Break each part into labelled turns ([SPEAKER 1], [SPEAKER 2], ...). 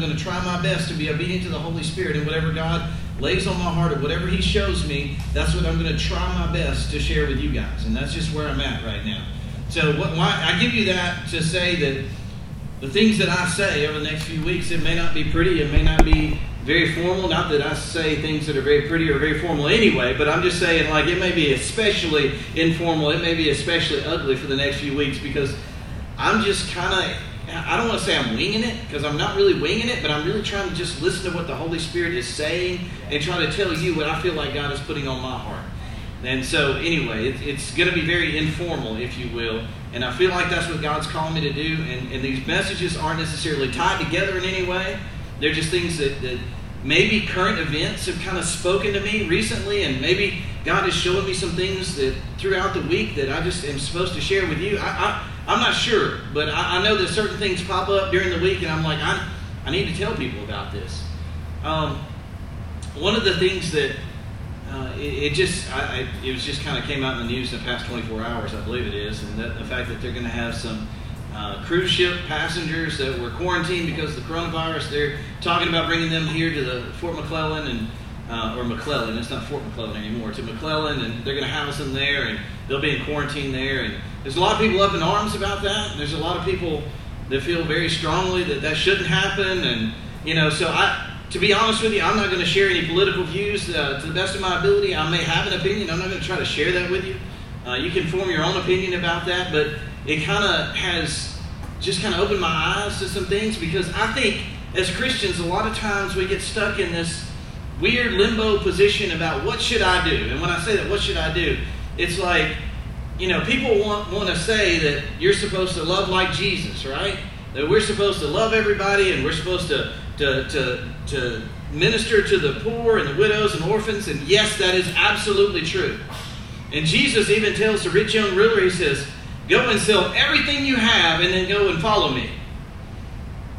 [SPEAKER 1] Going to try my best to be obedient to the Holy Spirit and whatever God lays on my heart or whatever He shows me, that's what I'm going to try my best to share with you guys. And that's just where I'm at right now. So what, why, I give you that to say that the things that I say over the next few weeks, it may not be pretty, it may not be very formal. Not that I say things that are very pretty or very formal anyway, but I'm just saying, like, it may be especially informal, it may be especially ugly for the next few weeks because I'm just kind of, I don't want to say I'm winging it because I'm not really winging it, but I'm really trying to just listen to what the Holy Spirit is saying and try to tell you what I feel like God is putting on my heart. And so, anyway, it, it's going to be very informal, if you will. And I feel like that's what God's calling me to do. And, and these messages aren't necessarily tied together in any way. They're just things that, that maybe current events have kind of spoken to me recently, and maybe God is showing me some things that throughout the week that I just am supposed to share with you. I, I, am not sure, but I, I, know that certain things pop up during the week, and I'm like, I, I need to tell people about this. Um, one of the things that uh, it, it, just I, I, it was just kind of came out in the news in the past 24 hours, I believe it is, and that, the fact that they're going to have some uh, cruise ship passengers that were quarantined because of the coronavirus. They're talking about bringing them here to the Fort McClellan and uh, or McClellan. It's not Fort McClellan anymore. To McClellan, and they're going to house them there, and they'll be in quarantine there. And there's a lot of people up in arms about that. There's a lot of people that feel very strongly that that shouldn't happen. And you know, so I, to be honest with you, I'm not going to share any political views uh, to the best of my ability. I may have an opinion. I'm not going to try to share that with you. Uh, you can form your own opinion about that, but it kind of has just kind of opened my eyes to some things because I think as Christians, a lot of times we get stuck in this weird limbo position about what should I do. And when I say that, what should I do? It's like, you know, people want, want to say that you're supposed to love like Jesus, right? That we're supposed to love everybody and we're supposed to, to, to, to minister to the poor and the widows and orphans. And yes, that is absolutely true. And Jesus even tells the rich young ruler, he says, Go and sell everything you have and then go and follow me.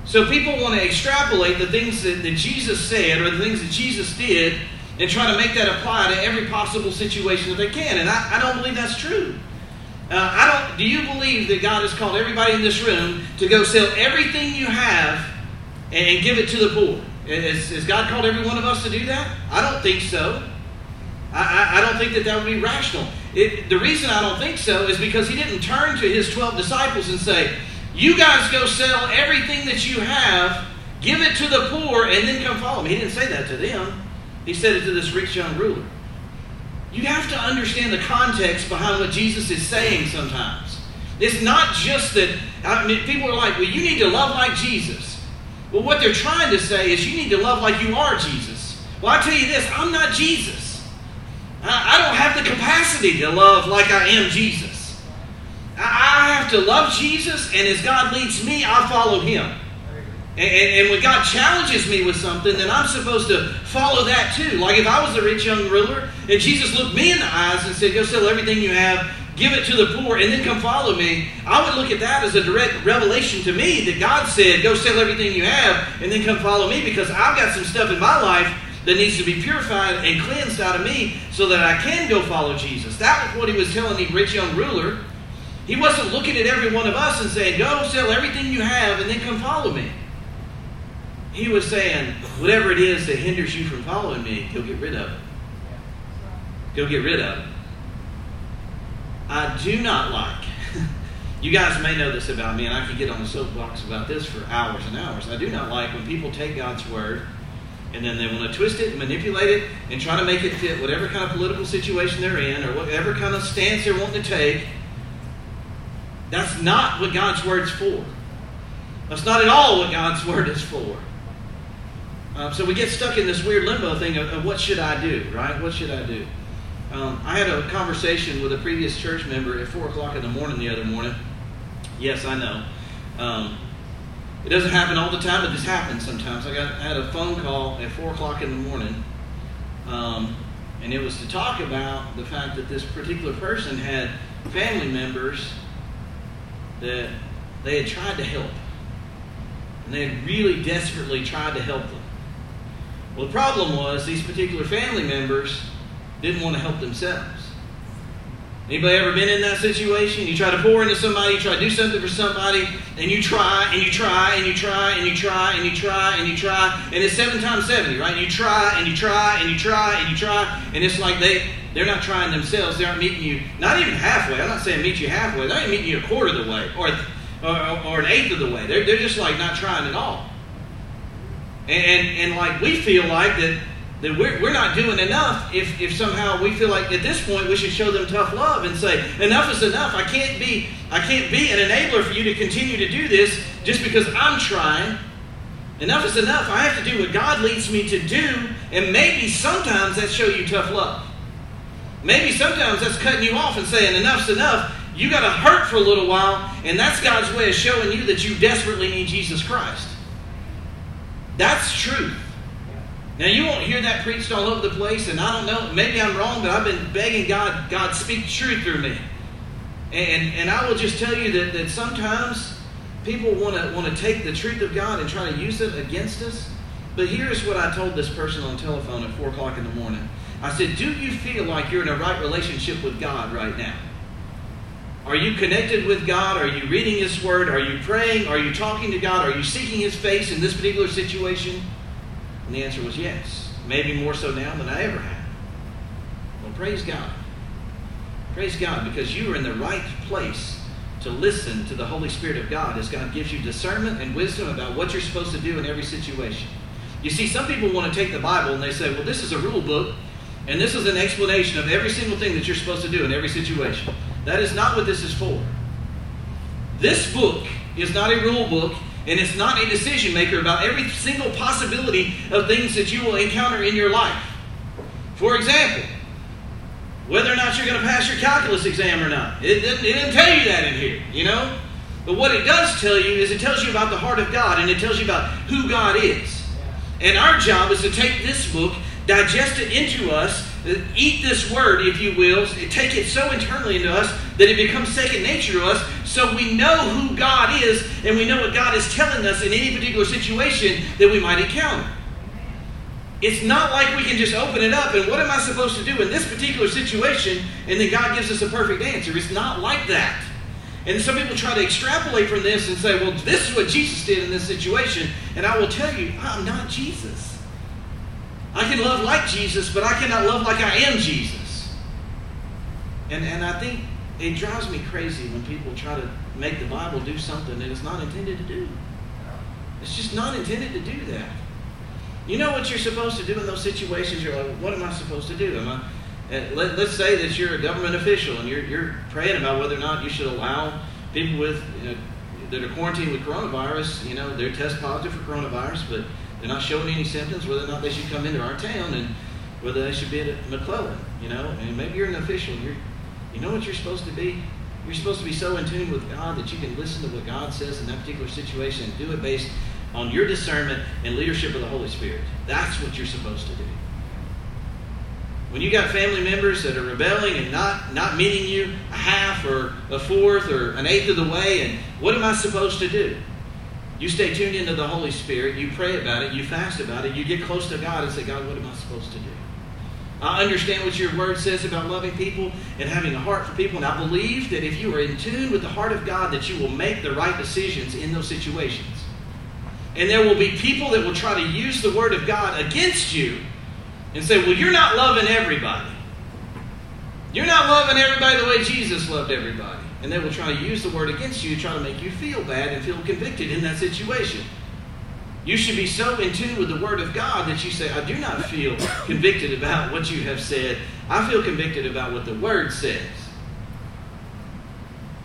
[SPEAKER 1] So people want to extrapolate the things that, that Jesus said or the things that Jesus did and try to make that apply to every possible situation that they can. And I, I don't believe that's true. Uh, I don't. Do you believe that God has called everybody in this room to go sell everything you have and give it to the poor? Has, has God called every one of us to do that? I don't think so. I, I, I don't think that that would be rational. It, the reason I don't think so is because he didn't turn to his 12 disciples and say, You guys go sell everything that you have, give it to the poor, and then come follow me. He didn't say that to them, he said it to this rich young ruler. You have to understand the context behind what Jesus is saying sometimes. It's not just that I mean, people are like, Well, you need to love like Jesus. Well, what they're trying to say is you need to love like you are Jesus. Well, I tell you this, I'm not Jesus. I, don't have the capacity to love like I am Jesus. I, have to love Jesus, and as God leads me, I follow Him. And, and, when God challenges me with something, then I'm supposed to follow that too. Like if I was a rich young ruler and Jesus looked me in the eyes and said, Go sell everything you have, give it to the poor, and then come follow me, I would look at that as a direct revelation to me that God said, Go sell everything you have, and then come follow me because I've got some stuff in my life that needs to be purified and cleansed out of me so that I can go follow Jesus. That was what he was telling the rich young ruler. He wasn't looking at every one of us and saying, Go sell everything you have and then come follow me. He was saying, Whatever it is that hinders you from following me, go get rid of it. Go get rid of it. I do not like, you guys may know this about me, and I could get on the soapbox about this for hours and hours. I do not like when people take God's word and then they want to twist it manipulate it and try to make it fit whatever kind of political situation they're in or whatever kind of stance they're wanting to take. That's not what God's word's for. That's not at all what God's word is for. Um, so we get stuck in this weird limbo thing of, of what should I do, right? What should I do? Um, I had a conversation with a previous church member at 4 o'clock in the morning the other morning. Yes, I know. Um, it doesn't happen all the time, but this happens sometimes. I got I had a phone call at four o'clock in the morning, um, and it was to talk about the fact that this particular person had family members that they had tried to help, and they had really desperately tried to help them. Well, the problem was these particular family members didn't want to help themselves. Anybody ever been in that situation? You try to pour into somebody, you try to do something for somebody, and you try and you try and you try and you try and you try and you try, and it's seven times seventy, right? You try and you try and you try and you try, and it's like they they're not trying themselves. They aren't meeting you, not even halfway. I'm not saying meet you halfway. They're not meeting you a quarter of the way or or, or an eighth of the way. They're they're just like not trying at all. And, and, like we feel like that that we're, we're not doing enough if, if somehow we feel like at this point we should show them tough love and say enough is enough. I can't be i can't be an enabler for you to continue to do this just because i'm trying. Enough is enough. I have to do what god leads me to do. And maybe sometimes that show you tough love. Maybe sometimes that's cutting you off and saying enough's enough. You got to hurt for a little while and that's god's way of showing you that you desperately need jesus christ that's truth now you won't hear that preached all over the place, and I don't know, maybe I'm wrong, but I've been begging God, God speak truth through me. And and I will just tell you that, that sometimes people want to want to take the truth of God and try to use it against us. But here's what I told this person on telephone at four o'clock in the morning. I said, Do you feel like you're in a right relationship with God right now? Are you connected with God? Are you reading His Word? Are you praying? Are you talking to God? Are you seeking His face in this particular situation? And the answer was yes. Maybe more so now than I ever have. Well, praise God. Praise God because you are in the right place to listen to the Holy Spirit of God as God gives you discernment and wisdom about what you're supposed to do in every situation. You see, some people want to take the Bible and they say, well, this is a rule book, and this is an explanation of every single thing that you're supposed to do in every situation. That is not what this is for. This book is not a rule book. And it's not a decision maker about every single possibility of things that you will encounter in your life. For example, whether or not you're going to pass your calculus exam or not. It didn't, it didn't tell you that in here, you know? But what it does tell you is it tells you about the heart of God and it tells you about who God is. And our job is to take this book, digest it into us, eat this word, if you will, take it so internally into us that it becomes second nature to us so we know who God is and we know what God is telling us in any particular situation that we might encounter. It's not like we can just open it up and what am I supposed to do in this particular situation and then God gives us a perfect answer. It's not like that. And some people try to extrapolate from this and say, well, this is what Jesus did in this situation. And I will tell you, I'm not Jesus. I can love like Jesus, but I cannot love like I am Jesus. And, and I think it drives me crazy when people try to make the Bible do something that it's not intended to do. It's just not intended to do that. You know what you're supposed to do in those situations? You're like, what am I supposed to do? Am I, uh, let, us say that you're a government official and you're, you're praying about whether or not you should allow people with you know, that are quarantined with coronavirus. You know, they're test positive for coronavirus, but they're not showing any symptoms. Whether or not they should come into our town and whether they should be at McClellan. You know, and maybe you're an official. You're you know what you're supposed to be? You're supposed to be so in tune with God that you can listen to what God says in that particular situation and do it based on your discernment and leadership of the Holy Spirit. That's what you're supposed to do. When you got family members that are rebelling and not, not meeting you a half or a fourth or an eighth of the way, and what am I supposed to do? You stay tuned into the Holy Spirit, you pray about it, you fast about it, you get close to God and say, God, what am I supposed to do? I understand what your word says about loving people and having a heart for people. And I believe that if you are in tune with the heart of God, that you will make the right decisions in those situations. And there will be people that will try to use the word of God against you and say, well, you're not loving everybody. You're not loving everybody the way Jesus loved everybody. And they will try to use the word against you to try to make you feel bad and feel convicted in that situation. You should be so in tune with the Word of God that you say, I do not feel convicted about what you have said. I feel convicted about what the Word says.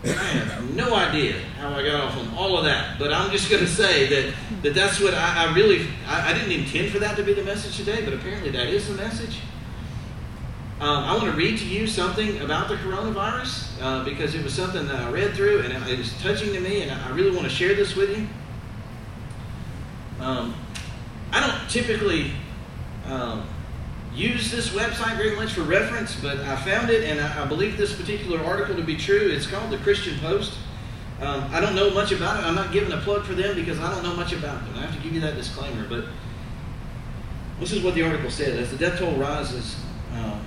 [SPEAKER 1] I have no idea how I got off on all of that, but I'm just going to say that, that that's what I, I really, I, I, didn't intend for that to be the message today, but apparently that is the message. Um, I want to read to you something about the coronavirus uh, because it was something that I read through and it was touching to me, and I really want to share this with you. Um, I don't typically um, use this website very much for reference, but I found it and I, I, believe this particular article to be true. It's called the Christian Post. Um, I don't know much about it. I'm not giving a plug for them because I don't know much about them. I have to give you that disclaimer. But this is what the article said: as the death toll rises uh,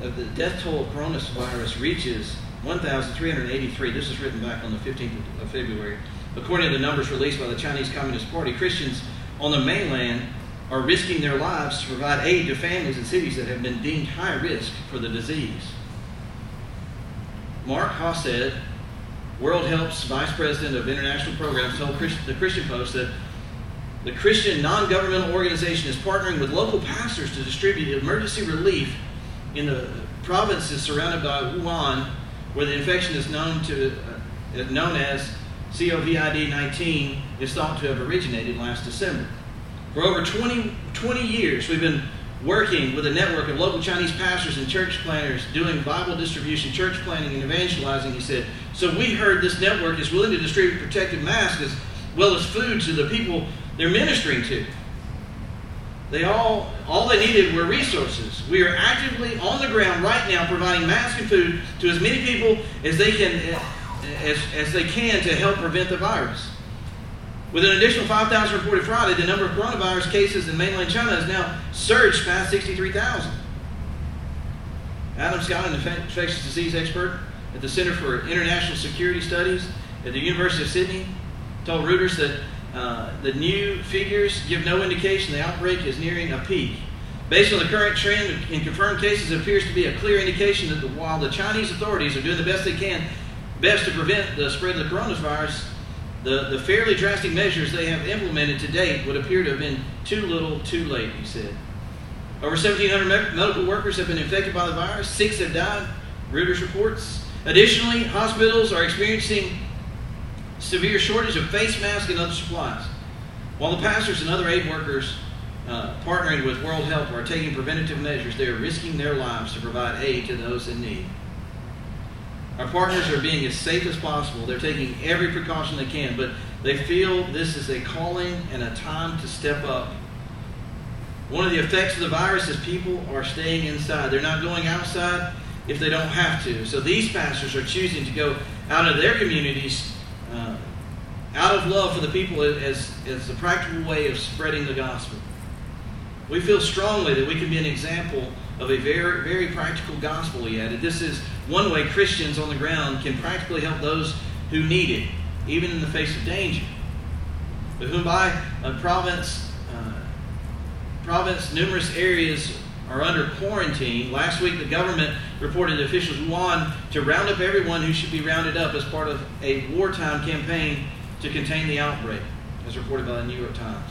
[SPEAKER 1] the death toll of coronavirus reaches 1,383. This is written back on the 15th of February. According to the numbers released by the Chinese Communist Party, Christians on the mainland are risking their lives to provide aid to families in cities that have been deemed high risk for the disease. Mark Hosted, World Help's Vice President of International Programs, told the Christian Post that the Christian non governmental organization is partnering with local pastors to distribute emergency relief in the provinces surrounded by Wuhan, where the infection is known, to, uh, known as COVID 19 is thought to have originated last December. For over 20, 20 years, we've been working with a network of local Chinese pastors and church planners doing Bible distribution, church planning, and evangelizing, he said. So we heard this network is willing to distribute protective masks as well as food to the people they're ministering to. They all all they needed were resources. We are actively on the ground right now providing masks and food to as many people as they can as, as they can to help prevent the virus. With an additional 5,000 reported Friday, the number of coronavirus cases in mainland China has now surged past 63,000. Adam Scott, an infectious disease expert at the Center for International Security Studies at the University of Sydney, told Reuters that uh, the new figures give no indication the outbreak is nearing a peak. Based on the current trend in confirmed cases, it appears to be a clear indication that the, while the Chinese authorities are doing the best they can, best to prevent the spread of the coronavirus, the, the fairly drastic measures they have implemented to date would appear to have been too little, too late, he said. Over 1,700 medical workers have been infected by the virus. Six have died, Reuters reports. Additionally, hospitals are experiencing severe shortage of face masks and other supplies. While the pastors and other aid workers uh, partnering with World Help are taking preventative measures, they are risking their lives to provide aid to those in need. Our partners are being as safe as possible. They're taking every precaution they can, but they feel this is a calling and a time to step up. One of the effects of the virus is people are staying inside. They're not going outside if they don't have to. So these pastors are choosing to go out of their communities out of love for the people as, as a practical way of spreading the gospel. We feel strongly that we can be an example of a very, very practical gospel, he added. This is one way Christians on the ground can practically help those who need it, even in the face of danger. But Hubei uh, province, uh, province, numerous areas are under quarantine. Last week, the government reported officials Wuhan to round up everyone who should be rounded up as part of a wartime campaign to contain the outbreak, as reported by the New York Times.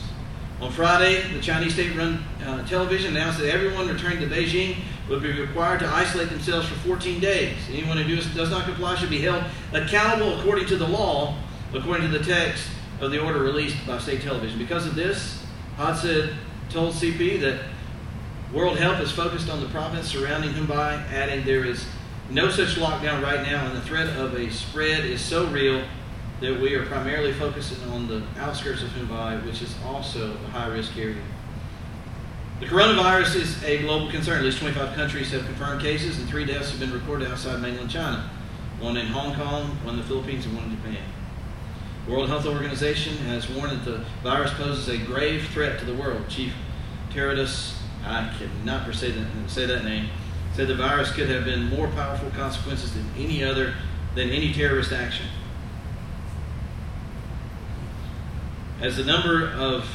[SPEAKER 1] On Friday, the Chinese state-run uh, television announced that everyone returning to Beijing would be required to isolate themselves for 14 days. Anyone who does, not comply should be held accountable according to the law, according to the text of the order released by state television. Because of this, Hod told CP that World Help is focused on the province surrounding Hubei, adding there is no such lockdown right now, and the threat of a spread is so real that we are primarily focusing on the outskirts of Hubei, which is also a high risk area. The coronavirus is a global concern. At least 25 countries have confirmed cases, and three deaths have been recorded outside mainland China one in Hong Kong, one in the Philippines, and one in Japan. The World Health Organization has warned that the virus poses a grave threat to the world. Chief Tedros I cannot say that, say that name, said the virus could have been more powerful consequences than any other, than any terrorist action. As the number of,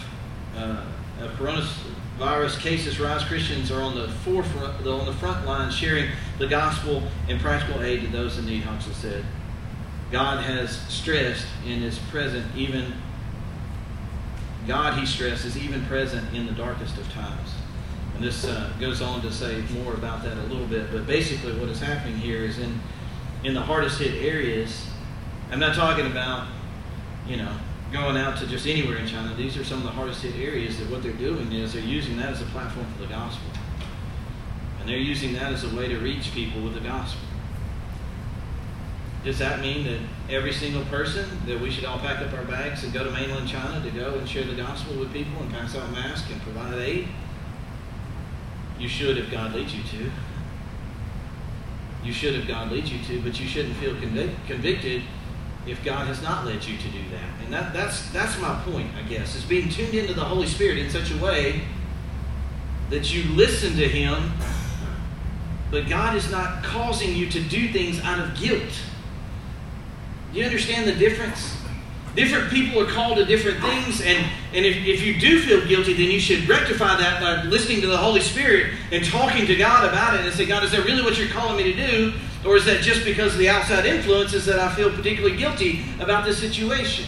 [SPEAKER 1] uh, of coronavirus cases rise, Christians are on the forefront, on the front line, sharing the gospel and practical aid to those in need. Huxley said, "God has stressed and is present even. God, he stresses, even present in the darkest of times." And this uh, goes on to say more about that a little bit. But basically, what is happening here is in in the hardest hit areas. I'm not talking about you know going out to just anywhere in China. These are some of the hardest hit areas that what they're doing is they're using that as a platform for the gospel. And they're using that as a way to reach people with the gospel. Does that mean that every single person that we should all pack up our bags and go to mainland China to go and share the gospel with people and pass out masks and provide aid? You should if God leads you to. You should if God leads you to, but you shouldn't feel convic- convicted if God has not led you to do that. And that, that's, that's my point, I guess, is being tuned into the Holy Spirit in such a way that you listen to Him but God is not causing you to do things out of guilt. Do you understand the difference? Different people are called to different things, and, and if, if you do feel guilty, then you should rectify that by listening to the Holy Spirit and talking to God about it and say, God, is that really what you're calling me to do? Or is that just because of the outside influences that I feel particularly guilty about this situation?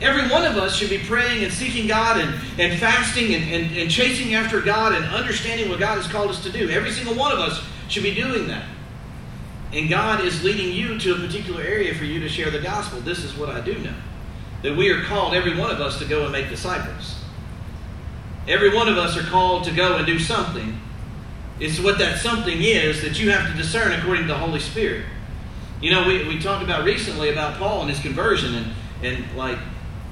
[SPEAKER 1] Every one of us should be praying and seeking God and, and fasting and, and, and chasing after God and understanding what God has called us to do. Every single one of us should be doing that. And God is leading you to a particular area for you to share the gospel. This is what I do know that we are called, every one of us, to go and make disciples. Every one of us are called to go and do something. It's what that something is that you have to discern according to the Holy Spirit. You know, we, we talked about recently about Paul and his conversion and, and like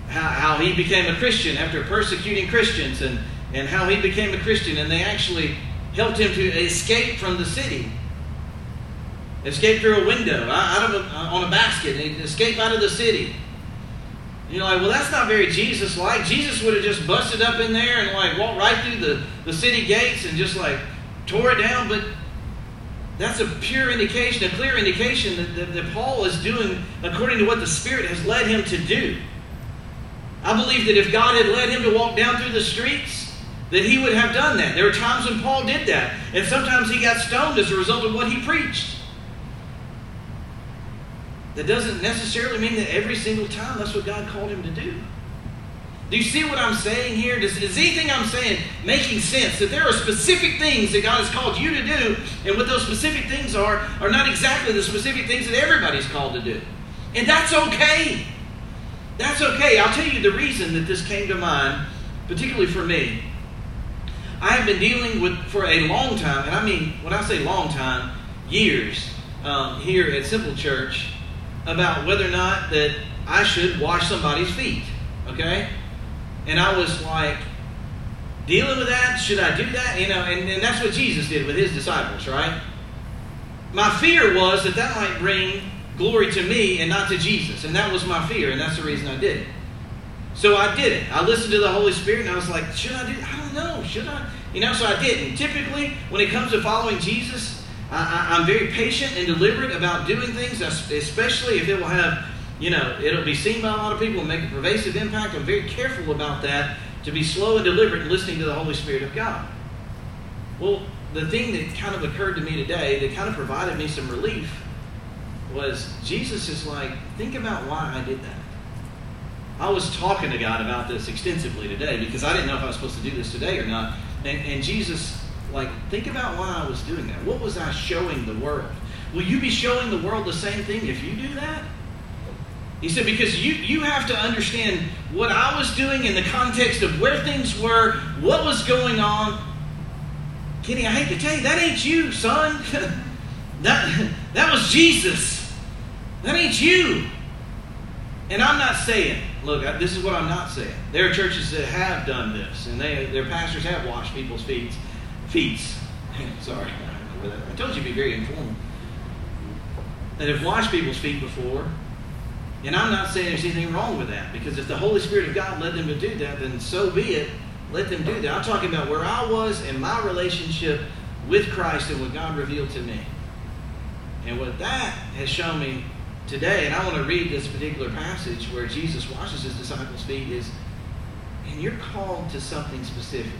[SPEAKER 1] how, how he became a Christian after persecuting Christians and, and how he became a Christian and they actually helped him to escape from the city escape through a window, out of a, uh, on a basket, escape out of the city. You're like, well, that's not very Jesus like. Jesus would have just busted up in there and like walked right through the, the city gates and just like tore it down. But that's a pure indication, a clear indication that, that, that Paul is doing according to what the Spirit has led him to do. I believe that if God had led him to walk down through the streets, that he would have done that. There were times when Paul did that, and sometimes he got stoned as a result of what he preached. That doesn't necessarily mean that every single time that's what God called him to do. Do you see what I'm saying here? Does, is anything I'm saying making sense? That there are specific things that God has called you to do, and what those specific things are are not exactly the specific things that everybody's called to do. And that's okay. That's okay. I'll tell you the reason that this came to mind, particularly for me. I have been dealing with for a long time, and I mean, when I say long time, years, um, here at Simple Church, about whether or not that I should wash somebody's feet. Okay? And I was like, dealing with that, should I do that? You know, and, and that's what Jesus did with his disciples, right? My fear was that that might bring glory to me and not to Jesus. And that was my fear, and that's the reason I did it. So I did it. I listened to the Holy Spirit, and I was like, should I do I don't know. Should I? You know, so I didn't. Typically, when it comes to following Jesus, I, am very patient and deliberate about doing things, especially if it will have, you know, it'll be seen by a lot of people and make a pervasive impact. I'm very careful about that to be slow and deliberate in listening to the Holy Spirit of God. Well, the thing that kind of occurred to me today that kind of provided me some relief was Jesus is like, think about why I did that. I was talking to God about this extensively today because I didn't know if I was supposed to do this today or not. And, and Jesus like, think about why I was doing that. What was I showing the world? Will you be showing the world the same thing if you do that? He said, because you, you have to understand what I was doing in the context of where things were, what was going on. Kenny, I hate to tell you, that ain't you, son. that, that was Jesus. That ain't you. And I'm not saying, look, this is what I'm not saying. There are churches that have done this, and they, their pastors have washed people's feet feats. Sorry, I told you to be very informal. That have washed people's feet before. And I'm not saying there's anything wrong with that, because if the Holy Spirit of God led them to do that, then so be it. Let them do that. I'm talking about where I was in my relationship with Christ and what God revealed to me. And what that has shown me today, and I want to read this particular passage where Jesus washes his disciples' feet, is and you're called to something specific.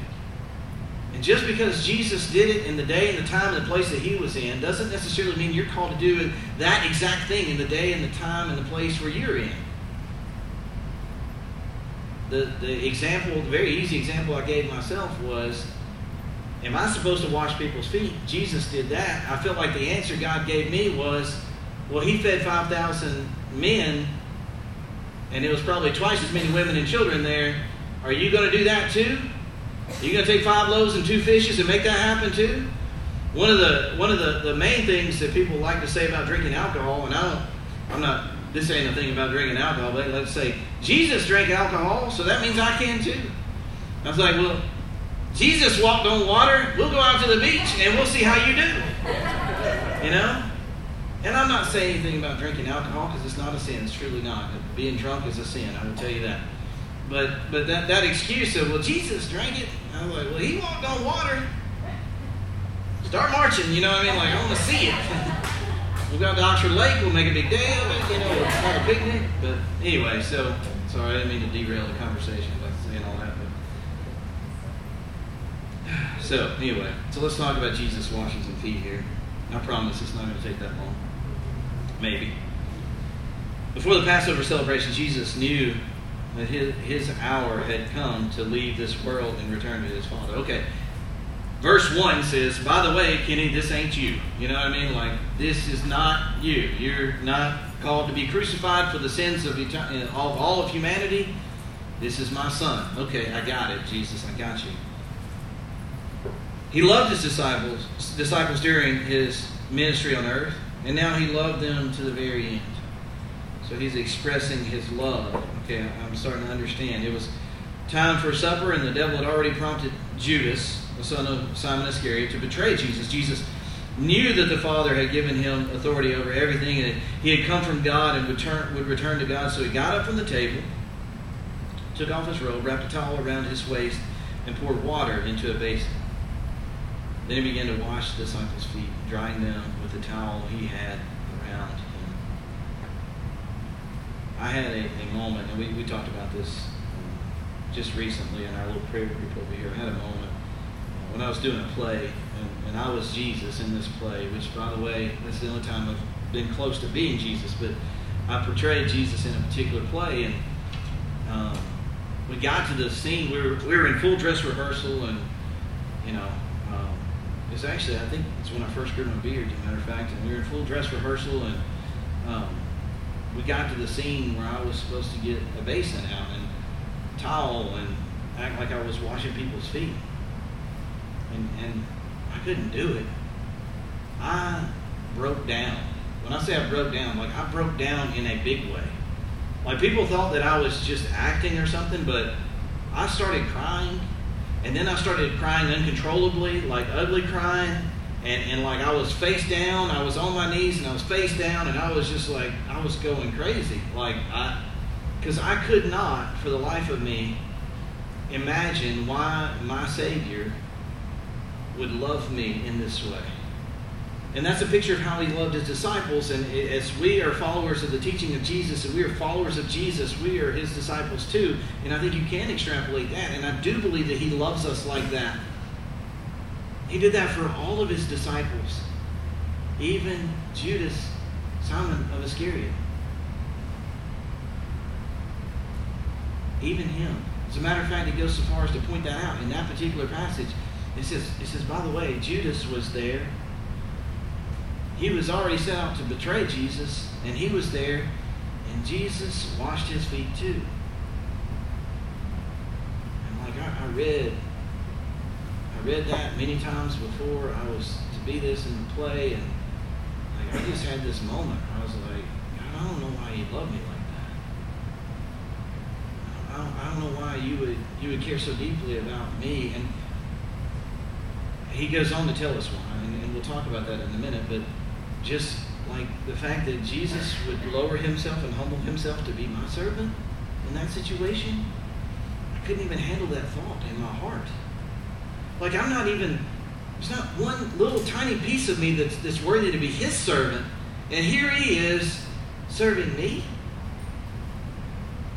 [SPEAKER 1] And just because Jesus did it in the day and the time and the place that he was in doesn't necessarily mean you're called to do that exact thing in the day and the time and the place where you're in. The, the example, the very easy example I gave myself was Am I supposed to wash people's feet? Jesus did that. I felt like the answer God gave me was well, he fed 5,000 men, and it was probably twice as many women and children there. Are you going to do that too? You gonna take five loaves and two fishes and make that happen too? One of the one of the, the main things that people like to say about drinking alcohol, and I don't I'm not this ain't a thing about drinking alcohol, but let's say Jesus drank alcohol, so that means I can too. I was like, well, Jesus walked on water. We'll go out to the beach and we'll see how you do. You know? And I'm not saying anything about drinking alcohol because it's not a sin. It's truly not. Being drunk is a sin. I will tell you that. But but that, that excuse of well Jesus drank it, I was like, well he walked on water. start marching. You know what I mean? Like I want to see it. we'll go to Oxford Lake. We'll make a big day of it. You know, we'll have a picnic. But anyway, so sorry, I didn't mean to derail the conversation by saying all that. But so anyway, so let's talk about Jesus washing some feet here. I promise it's not going to take that long. Maybe. Before the Passover celebration, Jesus knew that his, his hour had come to leave this world and return to his Father. Okay, verse 1 says, By the way, Kenny, this ain't you. You know what I mean? Like, this is not you. You're not called to be crucified for the sins of, uh, of all of humanity. This is my son. Okay, I got it, Jesus. I got you. He loved his disciples, disciples during his ministry on earth, and now he loved them to the very end. So he's expressing his love. Okay, I'm starting to understand. It was time for supper, and the devil had already prompted Judas, the son of Simon Iscariot, to betray Jesus. Jesus knew that the Father had given him authority over everything, and he had come from God and would, turn, would return to God. So he got up from the table, took off his robe, wrapped a towel around his waist, and poured water into a basin. Then he began to wash the disciples' feet, drying them with the towel he had around. I had a, a moment, and we, we talked about this um, just recently in our little prayer group over here. I had a moment uh, when I was doing a play, and, and I was Jesus in this play, which, by the way, that's the only time I've been close to being Jesus, but I portrayed Jesus in a particular play, and um, we got to the scene. We were, we were in full dress rehearsal, and, you know, um, it's actually, I think it's when I first grew my beard, as a matter of fact, and we were in full dress rehearsal, and um, we got to the scene where I was supposed to get a basin out and towel and act like I was washing people's feet. And, and I couldn't do it. I broke down. When I say I broke down, like I broke down in a big way. Like people thought that I was just acting or something, but I started crying. And then I started crying uncontrollably, like ugly crying and, and like I was face down, I was on my knees and I was face down, and I was just like I was going crazy, like I, because I could not, for the life of me, imagine why my Savior would love me in this way. And that's a picture of how he loved his disciples. And as we are followers of the teaching of Jesus and we are followers of Jesus, we are his disciples too. And I think you can extrapolate that. And I do believe that he loves us like that. He did that for all of his disciples, even Judas, Simon of Iscariot. Even him. As a matter of fact, he goes so far as to point that out in that particular passage. It says, it says, by the way, Judas was there. He was already set out to betray Jesus, and he was there, and Jesus washed his feet too. And like I, I read read that many times before I was to be this in the play, and like I just had this moment. I was like, I don't know why you love me like that. I don't, I don't know why you would you would care so deeply about me. And he goes on to tell us why, and, and we'll talk about that in a minute. But just like the fact that Jesus would lower himself and humble himself to be my servant in that situation, I couldn't even handle that thought in my heart. Like I'm not even, there's not one little tiny piece of me that's, that's worthy to be his servant. And here he is serving me.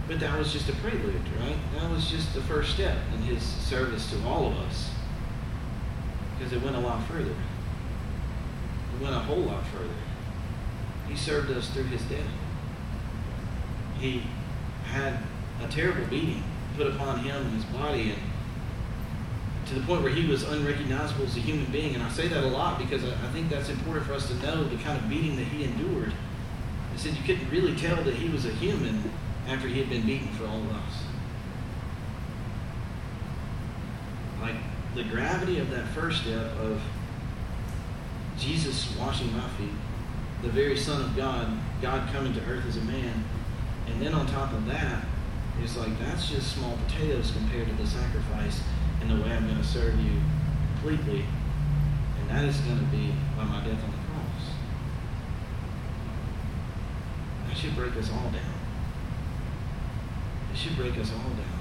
[SPEAKER 1] But that was just a prelude, right? That was just the first step in his service to all of us. Because it went a lot further. It went a whole lot further. He served us through his death. He had a terrible beating put upon him and his body, and to the point where he was unrecognizable as a human being. And I say that a lot because I, I think that's important for us to know the kind of beating that he endured. I said you couldn't really tell that he was a human after he had been beaten for all of us. Like the gravity of that first step of Jesus washing my feet, the very Son of God, God coming to earth as a man, and then on top of that, it's like that's just small potatoes compared to the sacrifice in the way I'm going to serve you completely. And that is going to be by my death on the cross. That should break us all down. It should break us all down.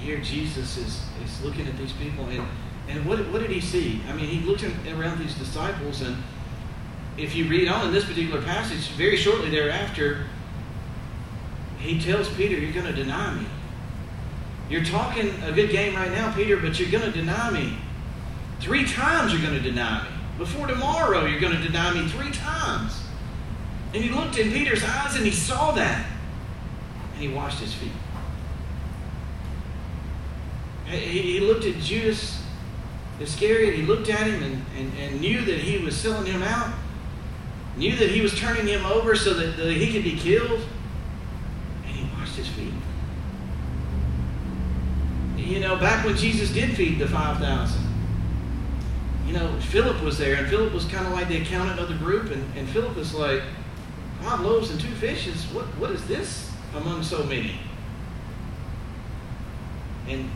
[SPEAKER 1] Here Jesus is, is looking at these people and And what, what did he see? I mean, he looked around these disciples, and if you read on in this particular passage, very shortly thereafter, he tells Peter, You're going to deny me. You're talking a good game right now, Peter, but you're going to deny me. Three times you're going to deny me. Before tomorrow, you're going to deny me three times. And he looked in Peter's eyes and he saw that. And he washed his feet. He looked at Judas Iscariot. He looked at him and, and, and knew that he was selling him out, knew that he was turning him over so that, that he could be killed. And he washed his feet. You know, back when Jesus did feed the 5,000, you know, Philip was there, and Philip was kind of like the accountant of the group, and, and Philip was like, five loaves and two fishes, what, what is this among so many? And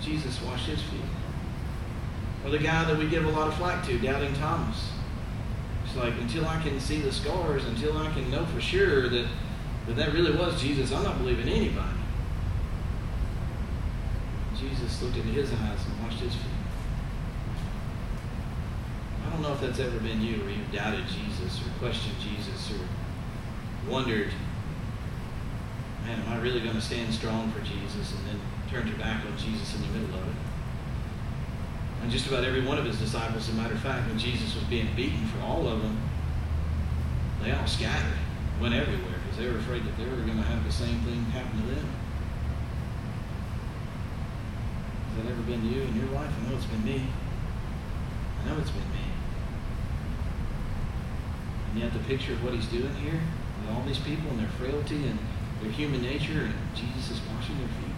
[SPEAKER 1] Jesus washed his feet. Or the guy that we give a lot of flack to, Doubting Thomas. It's like, until I can see the scars, until I can know for sure that that, that really was Jesus, I'm not believing anybody. Jesus looked into his eyes and washed his feet. I don't know if that's ever been you, or you've doubted Jesus, or questioned Jesus, or wondered, man, am I really going to stand strong for Jesus? And then turned your back on Jesus in the middle of it. And just about every one of his disciples, as a matter of fact, when Jesus was being beaten for all of them, they all scattered, went everywhere, because they were afraid that they were going to have the same thing happen to them. Has that ever been to you in your life? I know it's been me. I know it's been me. And yet the picture of what he's doing here, with all these people and their frailty and their human nature, and Jesus is washing their feet.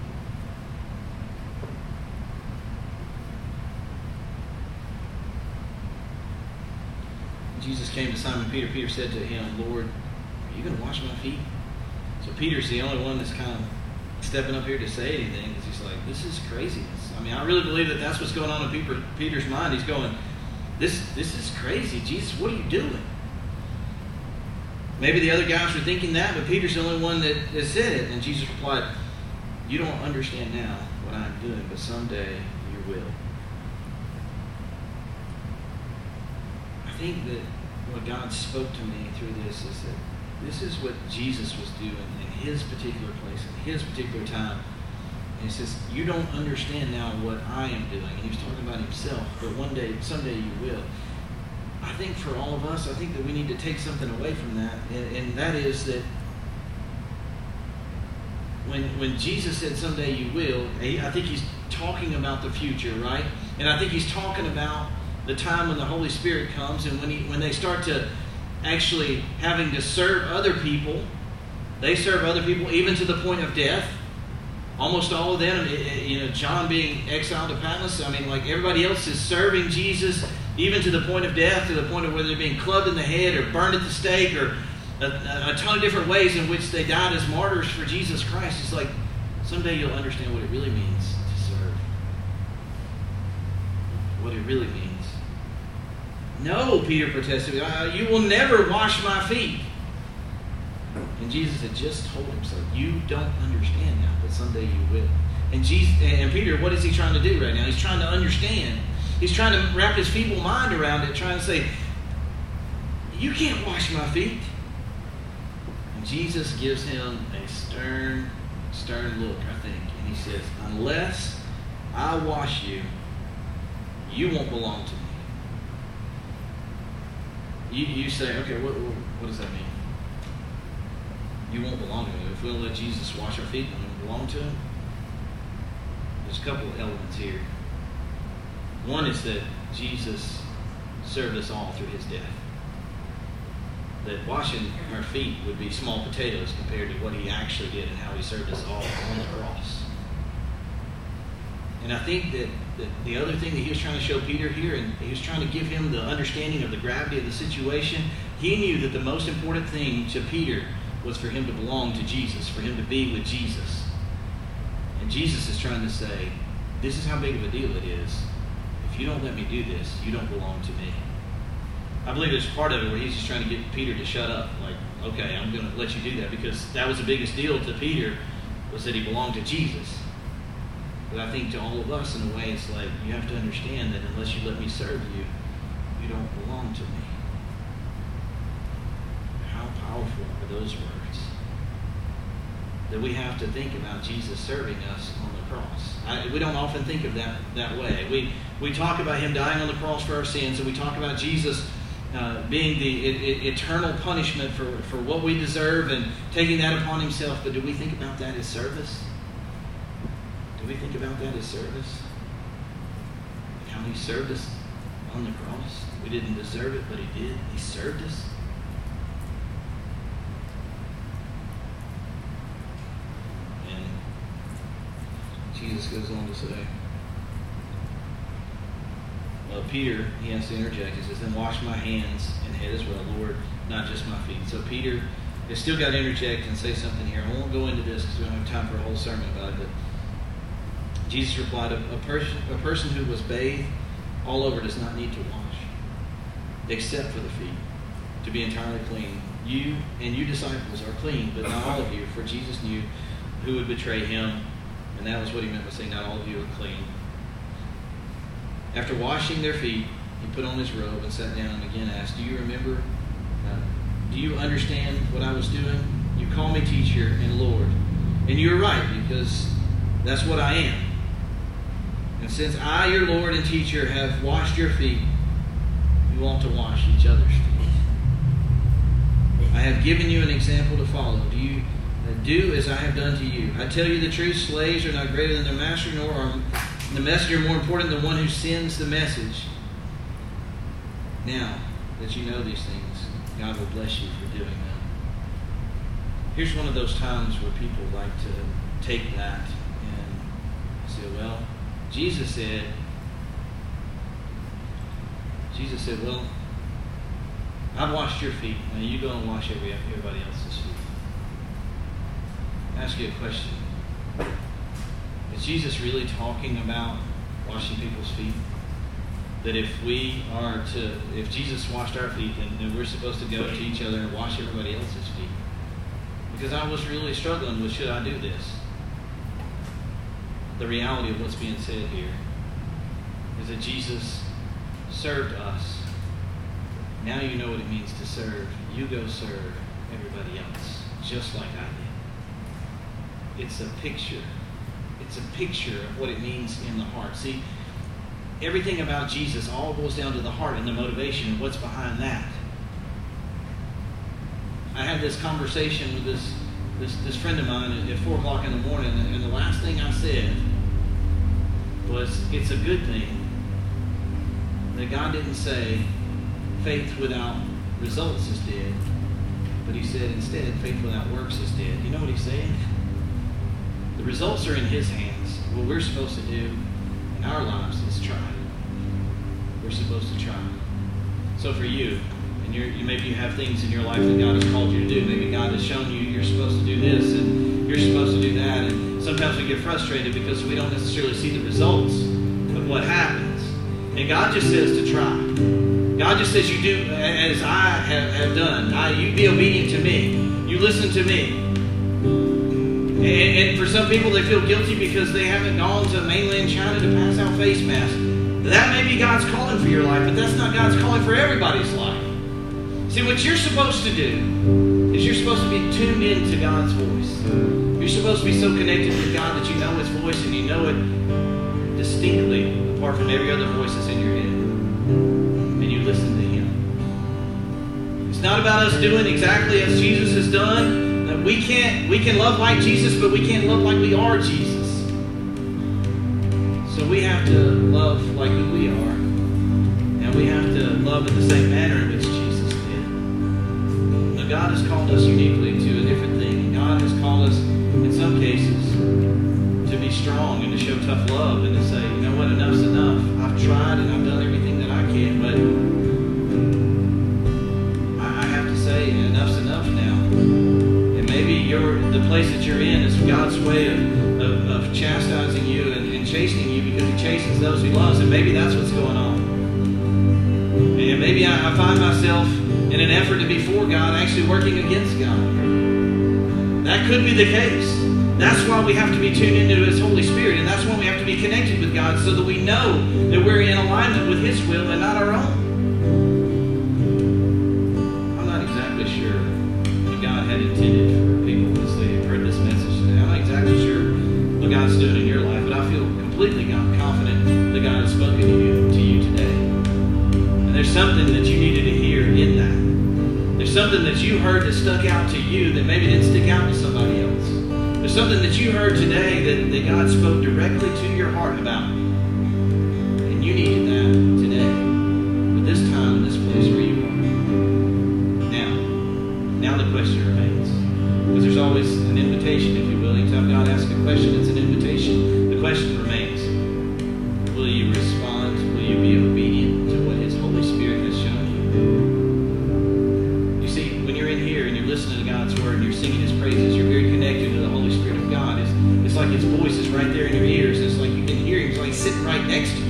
[SPEAKER 1] Jesus came to Simon Peter, Peter said to him, Lord, are you going to wash my feet? So Peter's the only one that's kind of stepping up here to say anything because he's like, this is craziness. I mean, I really believe that that's what's going on in Peter's mind. He's going, this, this is crazy. Jesus, what are you doing? Maybe the other guys were thinking that, but Peter's the only one that, that said it. And Jesus replied, You don't understand now what I'm doing, but someday you will. I think that what God spoke to me through this is that this is what Jesus was doing in his particular place, in his particular time. He says, You don't understand now what I am doing. And he was talking about himself, but one day, someday you will. I think for all of us, I think that we need to take something away from that, and, and that is that when, when Jesus said someday you will, I think he's talking about the future, right? And I think he's talking about the time when the Holy Spirit comes and when, he, when they start to actually having to serve other people, they serve other people even to the point of death. Almost all of them, eh, eh, you know, John being exiled to Patmos, I mean, like everybody else is serving Jesus even to the point of death, to the point of whether they're being clubbed in the head or burned at the stake or a, a ton of different ways in which they died as martyrs for Jesus Christ. It's like someday you'll understand what it really means to serve. What it really means. No, Peter protested. You will never wash my feet. And Jesus had just told him so. You don't understand now, but someday you will. And Jesus and Peter, what is he trying to do right now? He's trying to understand. He's trying to wrap his feeble mind around it, trying to say, You can't wash my feet. And Jesus gives him a stern, stern look, I think. And he says, Unless I wash you, you won't belong to me. You, you say, okay, what, what does that mean? You won't belong to him. If we don't let Jesus wash our feet, we won't belong to him. There's a couple of elements here. One is that Jesus served us all through his death. That washing our feet would be small potatoes compared to what he actually did and how he served us all on the cross. And I think that, that the other thing that he was trying to show Peter here, and he was trying to give him the understanding of the gravity of the situation, he knew that the most important thing to Peter was for him to belong to Jesus, for him to be with Jesus. And Jesus is trying to say, this is how big of a deal it is. If you don't let me do this, you don't belong to me. I believe there's part of it where he's just trying to get Peter to shut up. Like, okay, I'm going to let you do that because that was the biggest deal to Peter was that he belonged to Jesus. But I think to all of us, in a way, it's like you have to understand that unless you let me serve you, you don't belong to me. Powerful are those words? That we have to think about Jesus serving us on the cross. I, we don't often think of that that way. We we talk about him dying on the cross for our sins, and we talk about Jesus uh, being the it, it, eternal punishment for, for what we deserve and taking that upon himself. But do we think about that as service? Do we think about that as service? How he served us on the cross? We didn't deserve it, but he did. He served us. And Goes on to say, well, Peter, he has to interject. He says, Then wash my hands and head as well, Lord, not just my feet. So Peter has still got to interject and say something here. I won't go into this because we don't have time for a whole sermon about it. But Jesus replied, a, a, a person who was bathed all over does not need to wash, except for the feet, to be entirely clean. You and you disciples are clean, but not all of you, for Jesus knew who would betray him. And that was what he meant by saying, Not all of you are clean. After washing their feet, he put on his robe and sat down and again asked, Do you remember? Uh, do you understand what I was doing? You call me teacher and Lord. And you're right, because that's what I am. And since I, your Lord and teacher, have washed your feet, you ought to wash each other's feet. I have given you an example to follow. Do you do as I have done to you? I tell you the truth, slaves are not greater than their master, nor are the messenger more important than the one who sends the message. Now that you know these things, God will bless you for doing them. Here's one of those times where people like to take that and say, well, Jesus said, Jesus said, well, I've washed your feet. Now you go and wash every, everybody else's feet. Ask you a question. Is Jesus really talking about washing people's feet? That if we are to, if Jesus washed our feet, then, then we're supposed to go to each other and wash everybody else's feet. Because I was really struggling with should I do this? The reality of what's being said here is that Jesus served us. Now you know what it means to serve. You go serve everybody else, just like I. It's a picture it's a picture of what it means in the heart. See, everything about Jesus all boils down to the heart and the motivation and what's behind that. I had this conversation with this this, this friend of mine at 4 o'clock in the morning, and the last thing I said was, It's a good thing that God didn't say faith without results is dead, but He said instead faith without works is dead. You know what He's saying? Results are in His hands. What we're supposed to do in our lives is try. We're supposed to try. So for you, and you maybe you have things in your life that God has called you to do. Maybe God has shown you you're supposed to do this and you're supposed to do that. And sometimes we get frustrated because we don't necessarily see the results of what happens. And God just says to try. God just says you do as I have, have done. I, you be obedient to me. You listen to me. And, and, for some people, they feel guilty because they haven't gone to mainland China to pass out face masks. That may be God's calling for your life, but that's not God's calling for everybody's life. See, what you're supposed to do is you're supposed to be tuned in to God's voice. You're supposed to be so connected with God that you know His voice and you know it distinctly, apart from every other voice that's in your head. And you listen to Him. It's not about us doing exactly as Jesus has done we can't we can love like Jesus, but we can't love like we are Jesus. So we have to love like who we are, and we have to love in the same manner in which Jesus did. Now God has called us uniquely to a different thing. God has called us, in some cases, to be strong and to show tough love and to say, you know what, enough's enough. I've tried and I've done the place that you're in is God's way of, of, of chastising you and, and, chastening you because He chastens those He loves. And maybe that's what's going on. And maybe I, I find myself in an effort to be for God, actually working against God. That could be the case. That's why we have to be tuned into His Holy Spirit, and that's why we have to be connected with God so that we know that we're in alignment with His will and not our own. something that you heard that stuck out to you that maybe didn't stick out to somebody else. There's something that you heard today that, that God spoke directly to your heart about. singing his praises, you're very connected to the Holy Spirit of God. It's, it's like his voice is right there in your ears. It's like you can hear him. It's like sitting right next to you.